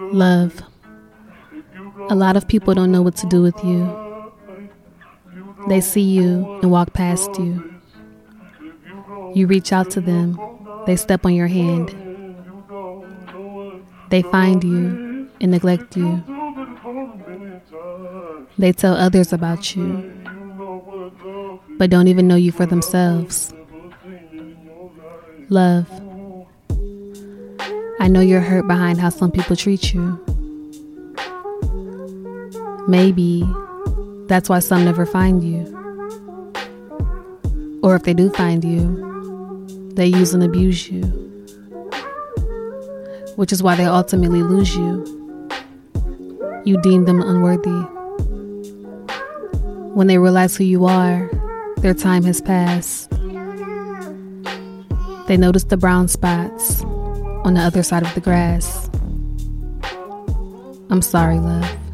Love. A lot of people don't know what to do with you. They see you and walk past you. You reach out to them, they step on your hand. They find you and neglect you. They tell others about you, but don't even know you for themselves. Love. I know you're hurt behind how some people treat you. Maybe that's why some never find you. Or if they do find you, they use and abuse you. Which is why they ultimately lose you. You deem them unworthy. When they realize who you are, their time has passed. They notice the brown spots on the other side of the grass. I'm sorry, love.